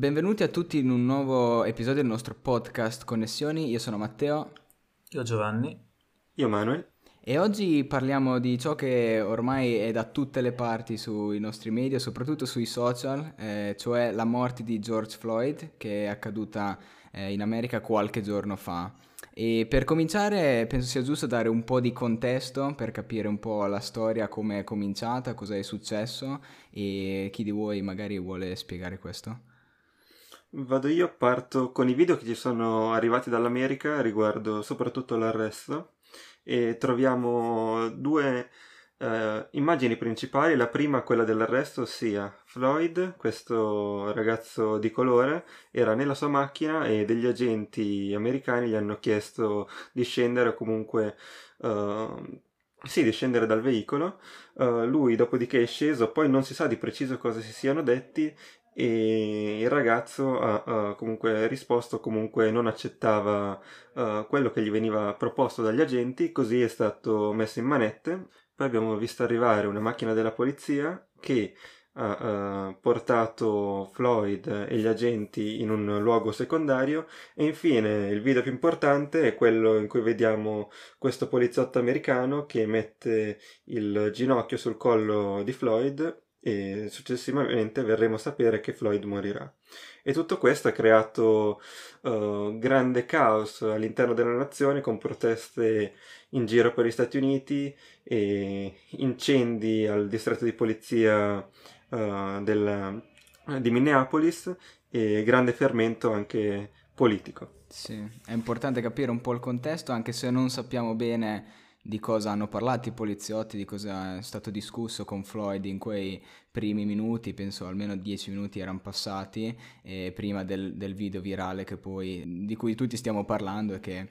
Benvenuti a tutti in un nuovo episodio del nostro podcast Connessioni. Io sono Matteo. Io Giovanni. Io Manuel. E oggi parliamo di ciò che ormai è da tutte le parti sui nostri media, soprattutto sui social, eh, cioè la morte di George Floyd che è accaduta eh, in America qualche giorno fa. E per cominciare penso sia giusto dare un po' di contesto per capire un po' la storia, come è cominciata, cosa è successo e chi di voi magari vuole spiegare questo. Vado io, parto con i video che ci sono arrivati dall'America riguardo soprattutto l'arresto e troviamo due eh, immagini principali. La prima, quella dell'arresto, ossia Floyd, questo ragazzo di colore, era nella sua macchina e degli agenti americani gli hanno chiesto di scendere o comunque... Uh, sì, di scendere dal veicolo. Uh, lui, dopodiché, è sceso. Poi non si sa di preciso cosa si siano detti e il ragazzo ha, ha comunque risposto, comunque non accettava uh, quello che gli veniva proposto dagli agenti, così è stato messo in manette. Poi abbiamo visto arrivare una macchina della polizia che ha uh, portato Floyd e gli agenti in un luogo secondario e infine il video più importante è quello in cui vediamo questo poliziotto americano che mette il ginocchio sul collo di Floyd e successivamente verremo a sapere che Floyd morirà. E tutto questo ha creato uh, grande caos all'interno della nazione con proteste in giro per gli Stati Uniti e incendi al distretto di polizia uh, del, di Minneapolis e grande fermento anche politico. Sì, è importante capire un po' il contesto anche se non sappiamo bene di cosa hanno parlato i poliziotti, di cosa è stato discusso con Floyd in quei primi minuti, penso almeno dieci minuti erano passati, eh, prima del, del video virale poi, di cui tutti stiamo parlando e che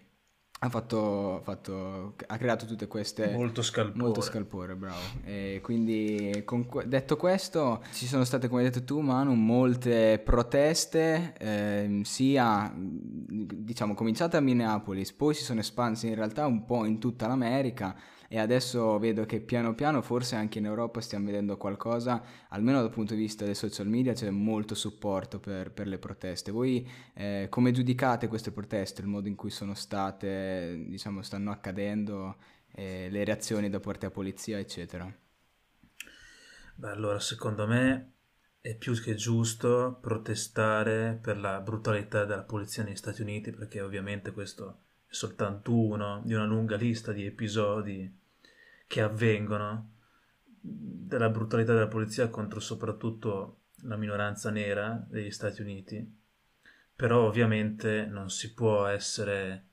ha, fatto, fatto, ha creato tutte queste... Molto scalpore. Molto scalpore, bravo. E quindi, con, detto questo, ci sono state, come hai detto tu, Manu, molte proteste, eh, sia, diciamo, cominciate a Minneapolis, poi si sono espanse in realtà un po' in tutta l'America e adesso vedo che piano piano forse anche in Europa stiamo vedendo qualcosa, almeno dal punto di vista dei social media c'è molto supporto per, per le proteste. Voi eh, come giudicate queste proteste, il modo in cui sono state, diciamo, stanno accadendo, eh, le reazioni da parte della polizia, eccetera? Beh, allora secondo me è più che giusto protestare per la brutalità della polizia negli Stati Uniti, perché ovviamente questo è soltanto uno di una lunga lista di episodi che avvengono della brutalità della polizia contro soprattutto la minoranza nera degli Stati Uniti. Però ovviamente non si può essere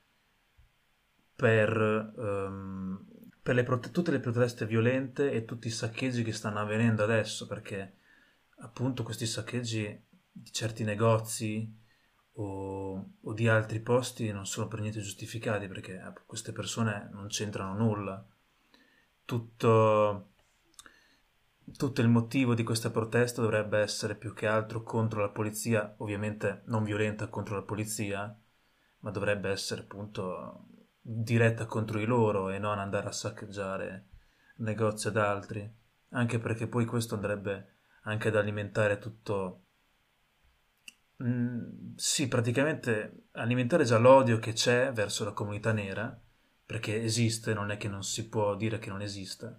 per, um, per le prote- tutte le proteste violente e tutti i saccheggi che stanno avvenendo adesso, perché appunto questi saccheggi di certi negozi o, o di altri posti non sono per niente giustificati, perché queste persone non c'entrano nulla tutto, tutto il motivo di questa protesta dovrebbe essere più che altro contro la polizia, ovviamente non violenta contro la polizia, ma dovrebbe essere appunto diretta contro di loro e non andare a saccheggiare negozi ad altri, anche perché poi questo andrebbe anche ad alimentare tutto... Mm, sì, praticamente alimentare già l'odio che c'è verso la comunità nera perché esiste, non è che non si può dire che non esista,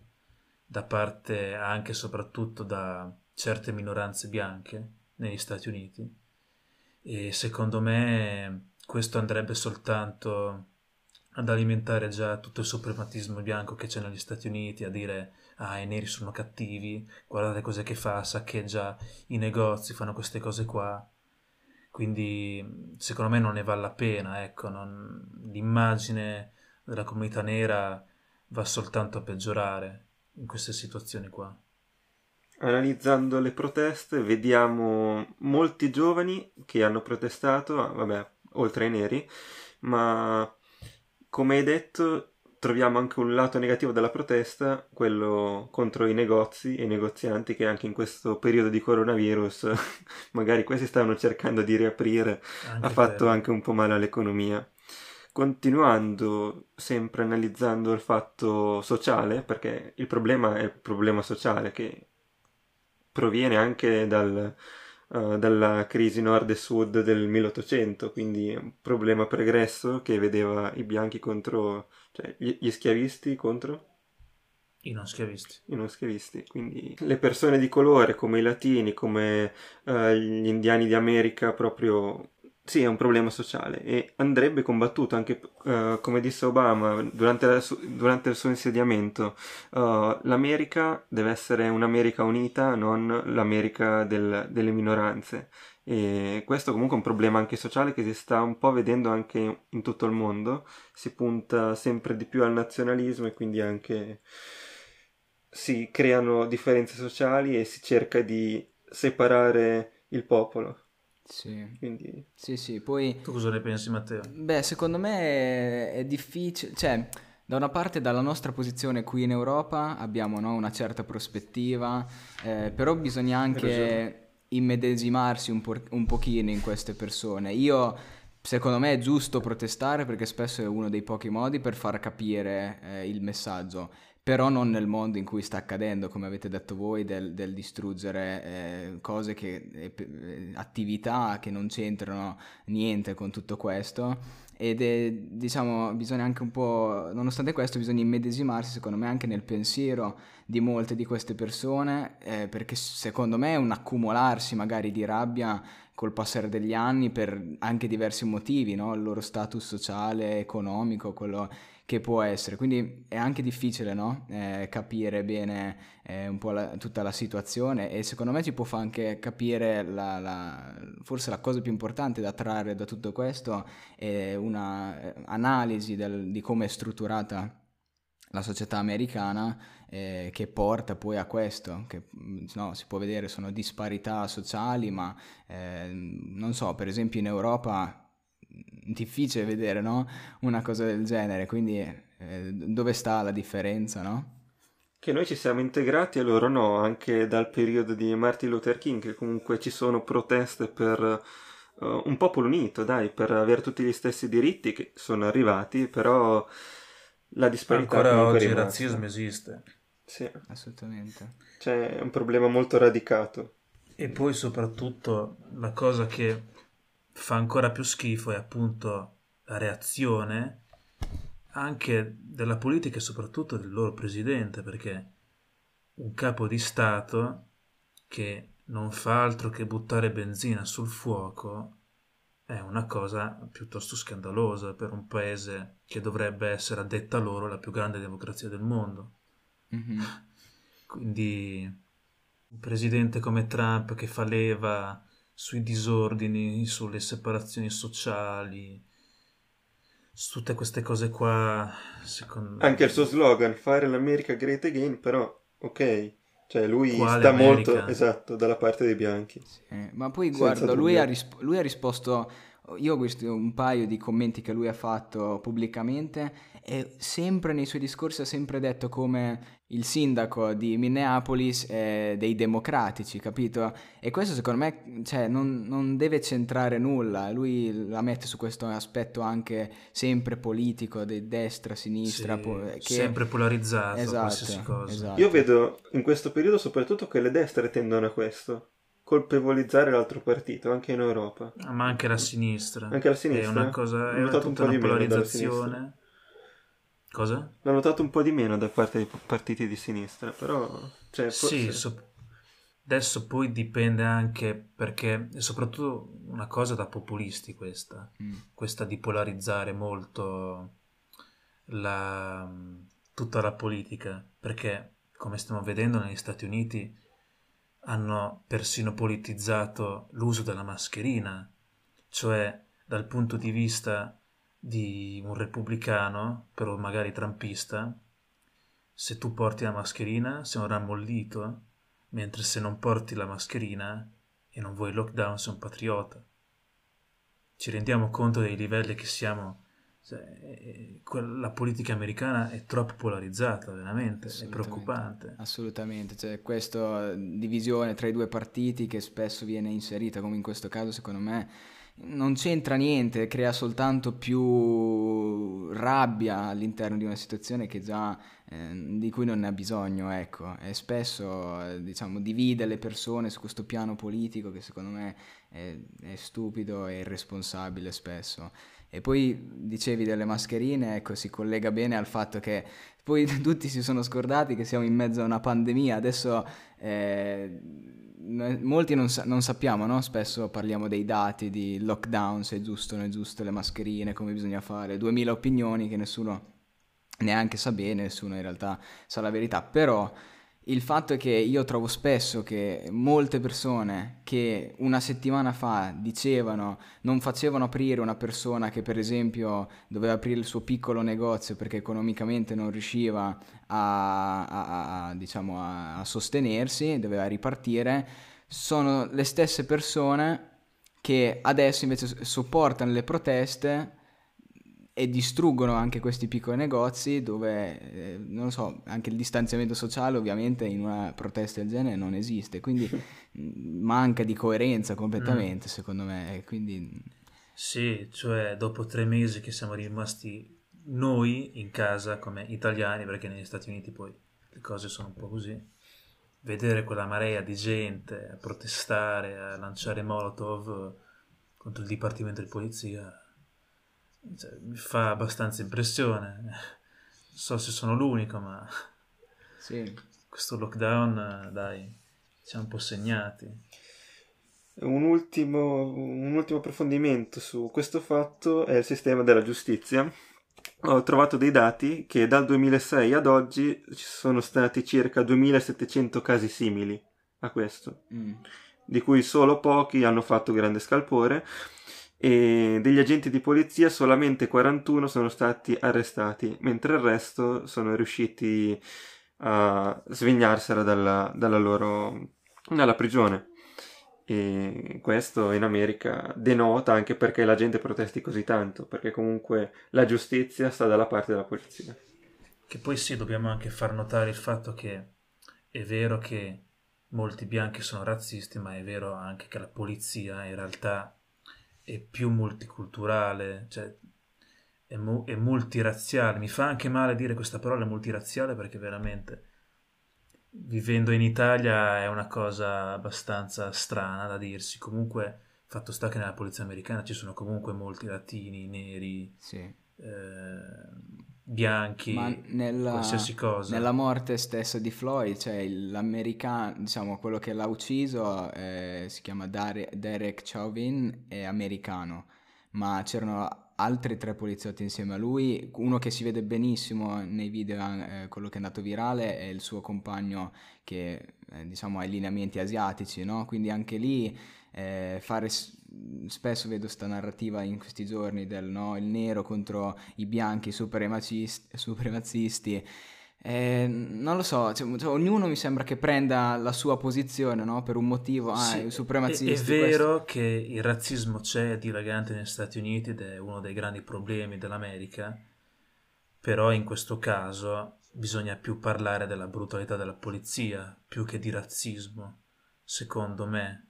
da parte anche e soprattutto da certe minoranze bianche negli Stati Uniti. E secondo me questo andrebbe soltanto ad alimentare già tutto il suprematismo bianco che c'è negli Stati Uniti, a dire ah i neri sono cattivi, guardate cos'è che fa, saccheggia i negozi, fanno queste cose qua. Quindi secondo me non ne vale la pena, ecco, non... l'immagine della comunità nera va soltanto a peggiorare in queste situazioni qua. Analizzando le proteste vediamo molti giovani che hanno protestato, vabbè, oltre ai neri, ma come hai detto troviamo anche un lato negativo della protesta, quello contro i negozi e i negozianti che anche in questo periodo di coronavirus magari questi stavano cercando di riaprire, anche ha fatto per... anche un po' male all'economia continuando sempre analizzando il fatto sociale, perché il problema è il problema sociale che proviene anche dal, uh, dalla crisi nord e sud del 1800, quindi un problema pregresso che vedeva i bianchi contro, cioè gli, gli schiavisti contro i non schiavisti. I non schiavisti, quindi le persone di colore come i latini, come uh, gli indiani di America proprio sì, è un problema sociale e andrebbe combattuto anche, uh, come disse Obama durante, la, durante il suo insediamento, uh, l'America deve essere un'America unita, non l'America del, delle minoranze. E questo comunque è un problema anche sociale che si sta un po' vedendo anche in tutto il mondo, si punta sempre di più al nazionalismo e quindi anche si creano differenze sociali e si cerca di separare il popolo. Sì. Quindi... Sì, sì, poi... Tu cosa ne pensi Matteo? Beh, secondo me è, è difficile, cioè, da una parte dalla nostra posizione qui in Europa abbiamo no, una certa prospettiva, eh, però bisogna anche immedesimarsi un, po- un pochino in queste persone. Io... Secondo me è giusto protestare perché spesso è uno dei pochi modi per far capire eh, il messaggio però non nel mondo in cui sta accadendo, come avete detto voi, del, del distruggere eh, cose che, eh, attività che non c'entrano niente con tutto questo. Ed è, diciamo, bisogna anche un po', nonostante questo, bisogna immedesimarsi, secondo me, anche nel pensiero di molte di queste persone, eh, perché secondo me è un accumularsi magari di rabbia col passare degli anni per anche diversi motivi, no? il loro status sociale, economico, quello che può essere. Quindi è anche difficile no? eh, capire bene eh, un po' la, tutta la situazione e secondo me ci può fare anche capire la, la, forse la cosa più importante da trarre da tutto questo è un'analisi eh, di come è strutturata la società americana eh, che porta poi a questo, che no, si può vedere sono disparità sociali, ma eh, non so, per esempio in Europa difficile vedere no? una cosa del genere, quindi eh, dove sta la differenza, no? Che noi ci siamo integrati e loro no, anche dal periodo di Martin Luther King, che comunque ci sono proteste per uh, un popolo unito, dai, per avere tutti gli stessi diritti che sono arrivati, però la disparità ancora oggi il razzismo esiste. Sì, assolutamente. Cioè, è un problema molto radicato. E poi soprattutto la cosa che fa ancora più schifo è appunto la reazione anche della politica e soprattutto del loro presidente, perché un capo di Stato che non fa altro che buttare benzina sul fuoco è una cosa piuttosto scandalosa per un paese che dovrebbe essere addetta loro la più grande democrazia del mondo. Mm-hmm. Quindi un presidente come Trump che fa leva sui disordini, sulle separazioni sociali, su tutte queste cose qua. Secondo... Anche il suo slogan, fare l'America great again, però ok. Cioè lui Quale sta America? molto, esatto, dalla parte dei bianchi. Sì, ma poi guarda, lui ha, risp- lui ha risposto io ho visto un paio di commenti che lui ha fatto pubblicamente e sempre nei suoi discorsi ha sempre detto come il sindaco di Minneapolis è dei democratici, capito? E questo secondo me cioè, non, non, deve centrare nulla, lui la mette su questo aspetto anche sempre politico, di destra, sinistra. Sì, po- che... Sempre polarizzato, esatto, esatto. Io vedo in questo periodo soprattutto che le destre tendono a questo colpevolizzare l'altro partito, anche in Europa. Ma anche la sinistra. Anche la sinistra. È una cosa, è notato un po' di polarizzazione. Cosa? L'ho notato un po' di meno da parte dei partiti di sinistra, però... Cioè, forse... Sì, so... adesso poi dipende anche perché è soprattutto una cosa da populisti questa, mm. questa di polarizzare molto la... tutta la politica, perché come stiamo vedendo negli Stati Uniti hanno persino politizzato l'uso della mascherina, cioè dal punto di vista di un repubblicano, però magari trampista, se tu porti la mascherina sei un rammollito, mentre se non porti la mascherina e non vuoi lockdown sei un patriota. Ci rendiamo conto dei livelli che siamo cioè, la politica americana è troppo polarizzata, veramente, è preoccupante. Assolutamente, cioè, questa divisione tra i due partiti che spesso viene inserita, come in questo caso, secondo me non c'entra niente, crea soltanto più rabbia all'interno di una situazione che già, eh, di cui non ne ha bisogno, ecco, e spesso eh, diciamo, divide le persone su questo piano politico che secondo me è, è stupido e irresponsabile spesso. E poi dicevi delle mascherine, ecco, si collega bene al fatto che poi tutti si sono scordati che siamo in mezzo a una pandemia, adesso eh, molti non, sa- non sappiamo, no? spesso parliamo dei dati di lockdown, se è giusto o non è giusto, le mascherine, come bisogna fare, 2000 opinioni che nessuno neanche sa bene, nessuno in realtà sa la verità, però il fatto è che io trovo spesso che molte persone che una settimana fa dicevano non facevano aprire una persona che per esempio doveva aprire il suo piccolo negozio perché economicamente non riusciva a, a, a, diciamo, a sostenersi, doveva ripartire, sono le stesse persone che adesso invece sopportano le proteste e distruggono anche questi piccoli negozi dove, eh, non lo so, anche il distanziamento sociale ovviamente in una protesta del genere non esiste, quindi manca di coerenza completamente mm. secondo me. Quindi... Sì, cioè dopo tre mesi che siamo rimasti noi in casa come italiani, perché negli Stati Uniti poi le cose sono un po' così, vedere quella marea di gente a protestare, a lanciare Molotov contro il Dipartimento di Polizia cioè, mi fa abbastanza impressione. Non so se sono l'unico, ma sì. questo lockdown, dai, siamo un po' segnati. Un ultimo, un ultimo approfondimento su questo fatto è il sistema della giustizia. Ho trovato dei dati che dal 2006 ad oggi ci sono stati circa 2700 casi simili a questo, mm. di cui solo pochi hanno fatto grande scalpore e degli agenti di polizia solamente 41 sono stati arrestati, mentre il resto sono riusciti a svignarsela dalla, dalla loro dalla prigione. E questo in America denota anche perché la gente protesti così tanto, perché comunque la giustizia sta dalla parte della polizia. Che poi sì, dobbiamo anche far notare il fatto che è vero che molti bianchi sono razzisti, ma è vero anche che la polizia in realtà è più multiculturale, cioè è, mu- è multirazziale. Mi fa anche male dire questa parola multirazziale perché veramente vivendo in Italia è una cosa abbastanza strana da dirsi. Comunque, fatto sta che nella polizia americana ci sono comunque molti latini, neri, sì. eh, bianchi, Ma nella, qualsiasi cosa. Nella morte stessa di Floyd, cioè l'americano, diciamo quello che l'ha ucciso, eh, si chiama Dare, Derek Chauvin, è americano, ma c'erano altri tre poliziotti insieme a lui, uno che si vede benissimo nei video, eh, quello che è andato virale, è il suo compagno che eh, diciamo ha i lineamenti asiatici, no? Quindi anche lì eh, fare spesso vedo questa narrativa in questi giorni del no, il nero contro i bianchi supremazisti. Eh, non lo so, cioè, cioè, ognuno mi sembra che prenda la sua posizione no? per un motivo. Ah, sì, supremazisti. È, è vero questo. che il razzismo c'è, è dilagante negli Stati Uniti ed è uno dei grandi problemi dell'America, però in questo caso bisogna più parlare della brutalità della polizia più che di razzismo, secondo me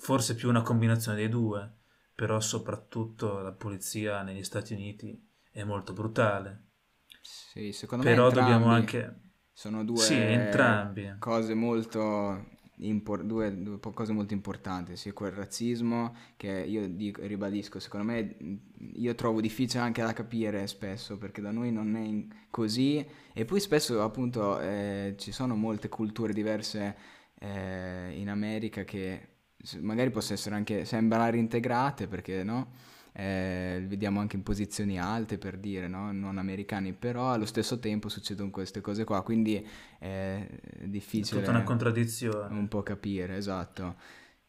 forse più una combinazione dei due, però soprattutto la polizia negli Stati Uniti è molto brutale. Sì, secondo però me dobbiamo anche sono due sì, entrambi. cose molto impor- due, due, cose molto importanti, sia quel razzismo che io dico, ribadisco, secondo me io trovo difficile anche da capire spesso perché da noi non è così e poi spesso appunto eh, ci sono molte culture diverse eh, in America che magari possono essere anche sembrare integrate perché no? Eh, vediamo anche in posizioni alte per dire no? non americani però allo stesso tempo succedono queste cose qua quindi è difficile è tutta una contraddizione un po' capire esatto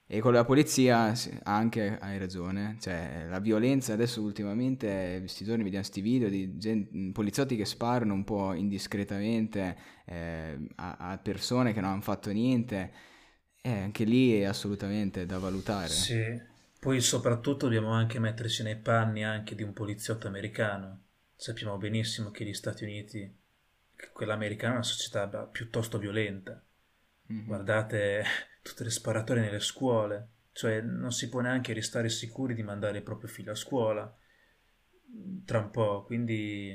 e con la polizia anche hai ragione cioè la violenza adesso ultimamente questi giorni vediamo questi video di gente, poliziotti che sparano un po' indiscretamente eh, a, a persone che non hanno fatto niente eh, anche lì è assolutamente da valutare. Sì, poi soprattutto dobbiamo anche metterci nei panni anche di un poliziotto americano. Sappiamo benissimo che gli Stati Uniti, quella americana, è una società piuttosto violenta. Mm-hmm. Guardate tutte le sparatorie nelle scuole, cioè non si può neanche restare sicuri di mandare il proprio figlio a scuola tra un po', quindi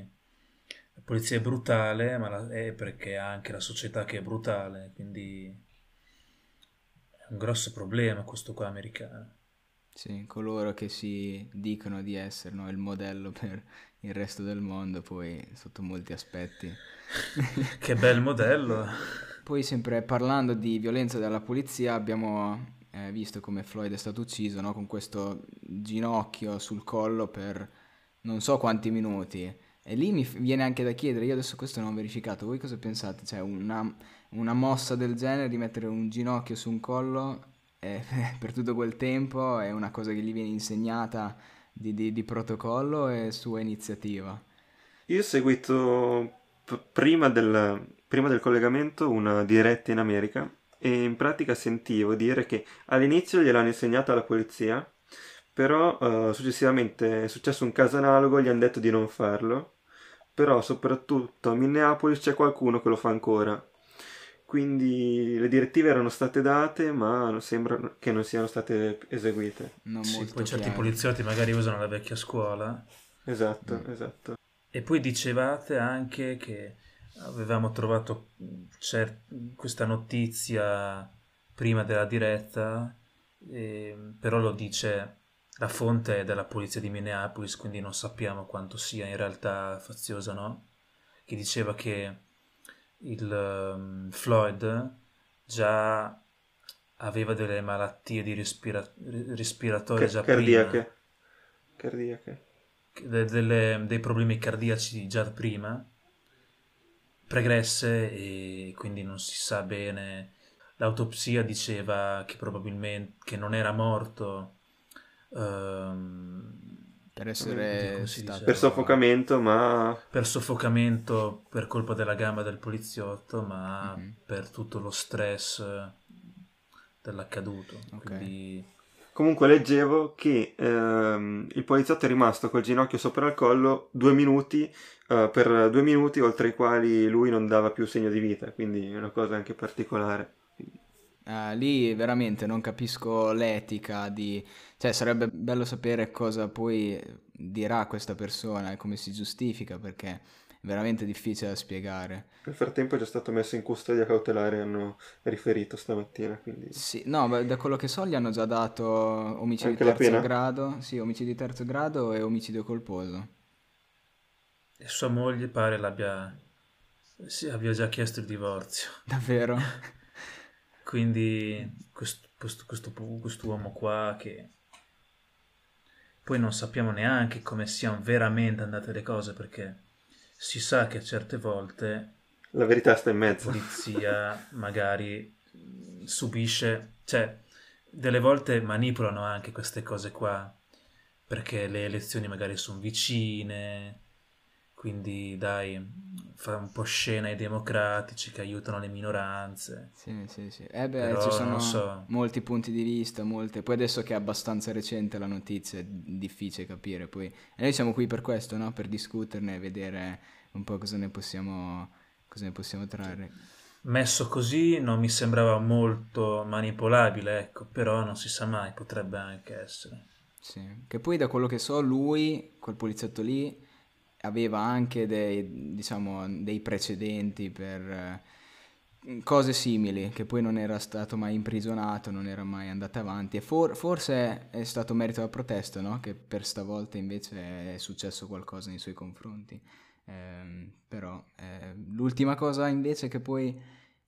la polizia è brutale, ma la, è perché ha anche la società che è brutale, quindi un grosso problema questo qua americano. Sì, coloro che si dicono di essere no, il modello per il resto del mondo, poi sotto molti aspetti. che bel modello! Poi sempre parlando di violenza della polizia abbiamo eh, visto come Floyd è stato ucciso no? con questo ginocchio sul collo per non so quanti minuti. E lì mi viene anche da chiedere, io adesso questo non ho verificato, voi cosa pensate? Cioè una, una mossa del genere di mettere un ginocchio su un collo eh, per tutto quel tempo è una cosa che gli viene insegnata di, di, di protocollo e sua iniziativa. Io ho seguito p- prima, del, prima del collegamento una diretta in America e in pratica sentivo dire che all'inizio gliel'hanno insegnata alla polizia però uh, successivamente è successo un caso analogo, gli hanno detto di non farlo, però soprattutto a Minneapolis c'è qualcuno che lo fa ancora. Quindi le direttive erano state date, ma sembra che non siano state eseguite. Non sì, poi certi poliziotti magari usano la vecchia scuola. Esatto, mm. esatto. E poi dicevate anche che avevamo trovato cer- questa notizia prima della diretta, eh, però lo dice la fonte è della polizia di Minneapolis, quindi non sappiamo quanto sia in realtà faziosa, no? Che diceva che il um, Floyd già aveva delle malattie di respira- respiratorie già cardiache. prima. Cardiache. De- delle, dei problemi cardiaci già prima, pregresse e quindi non si sa bene. L'autopsia diceva che probabilmente che non era morto Um, per essere stato... per soffocamento, ma per soffocamento per colpa della gamba del poliziotto, ma mm-hmm. per tutto lo stress dell'accaduto. Okay. Quindi... Comunque leggevo che ehm, il poliziotto è rimasto col ginocchio sopra il collo due minuti, eh, per due minuti oltre i quali lui non dava più segno di vita, quindi è una cosa anche particolare. Uh, lì veramente non capisco l'etica di... Cioè sarebbe bello sapere cosa poi dirà questa persona e come si giustifica perché è veramente difficile da spiegare. Nel frattempo è già stato messo in custodia cautelare, hanno riferito stamattina, quindi... Sì, no, da quello che so gli hanno già dato omicidio di terzo grado, sì, omicidio di terzo grado e omicidio colposo. E sua moglie pare l'abbia... Sì, abbia già chiesto il divorzio. Davvero? Quindi questo, questo, questo, quest'uomo qua che poi non sappiamo neanche come siano veramente andate le cose perché si sa che certe volte la verità sta in mezzo. La polizia magari subisce, cioè delle volte manipolano anche queste cose qua perché le elezioni magari sono vicine, quindi dai, fa un po' scena ai democratici che aiutano le minoranze. Sì, sì, sì. Eh beh, Però, ci sono so. molti punti di vista, molte... Poi adesso che è abbastanza recente la notizia è difficile capire, poi... E noi siamo qui per questo, no? Per discuterne e vedere un po' cosa ne possiamo, cosa ne possiamo trarre. Messo così non mi sembrava molto manipolabile, ecco, però non si sa mai, potrebbe anche essere. Sì, che poi da quello che so lui, quel poliziotto lì aveva anche dei, diciamo, dei precedenti per eh, cose simili, che poi non era stato mai imprigionato, non era mai andato avanti e for- forse è stato merito della protesta, no? che per stavolta invece è successo qualcosa nei suoi confronti. Eh, però eh, l'ultima cosa invece che poi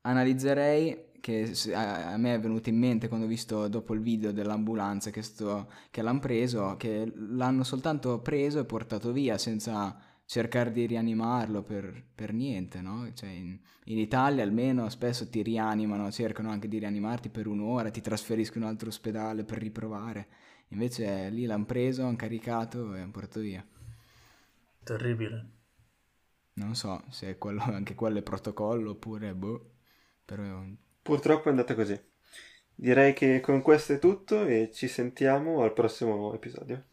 analizzerei che a, a me è venuto in mente quando ho visto dopo il video dell'ambulanza che, sto, che l'hanno preso, che l'hanno soltanto preso e portato via senza cercare di rianimarlo per, per niente, no? Cioè in, in, Italia almeno spesso ti rianimano, cercano anche di rianimarti per un'ora, ti trasferiscono in un altro ospedale per riprovare. Invece lì l'hanno preso, hanno caricato e hanno portato via. Terribile. Non so se quello, anche quello è protocollo oppure boh, però... Purtroppo è andata così. Direi che con questo è tutto e ci sentiamo al prossimo episodio.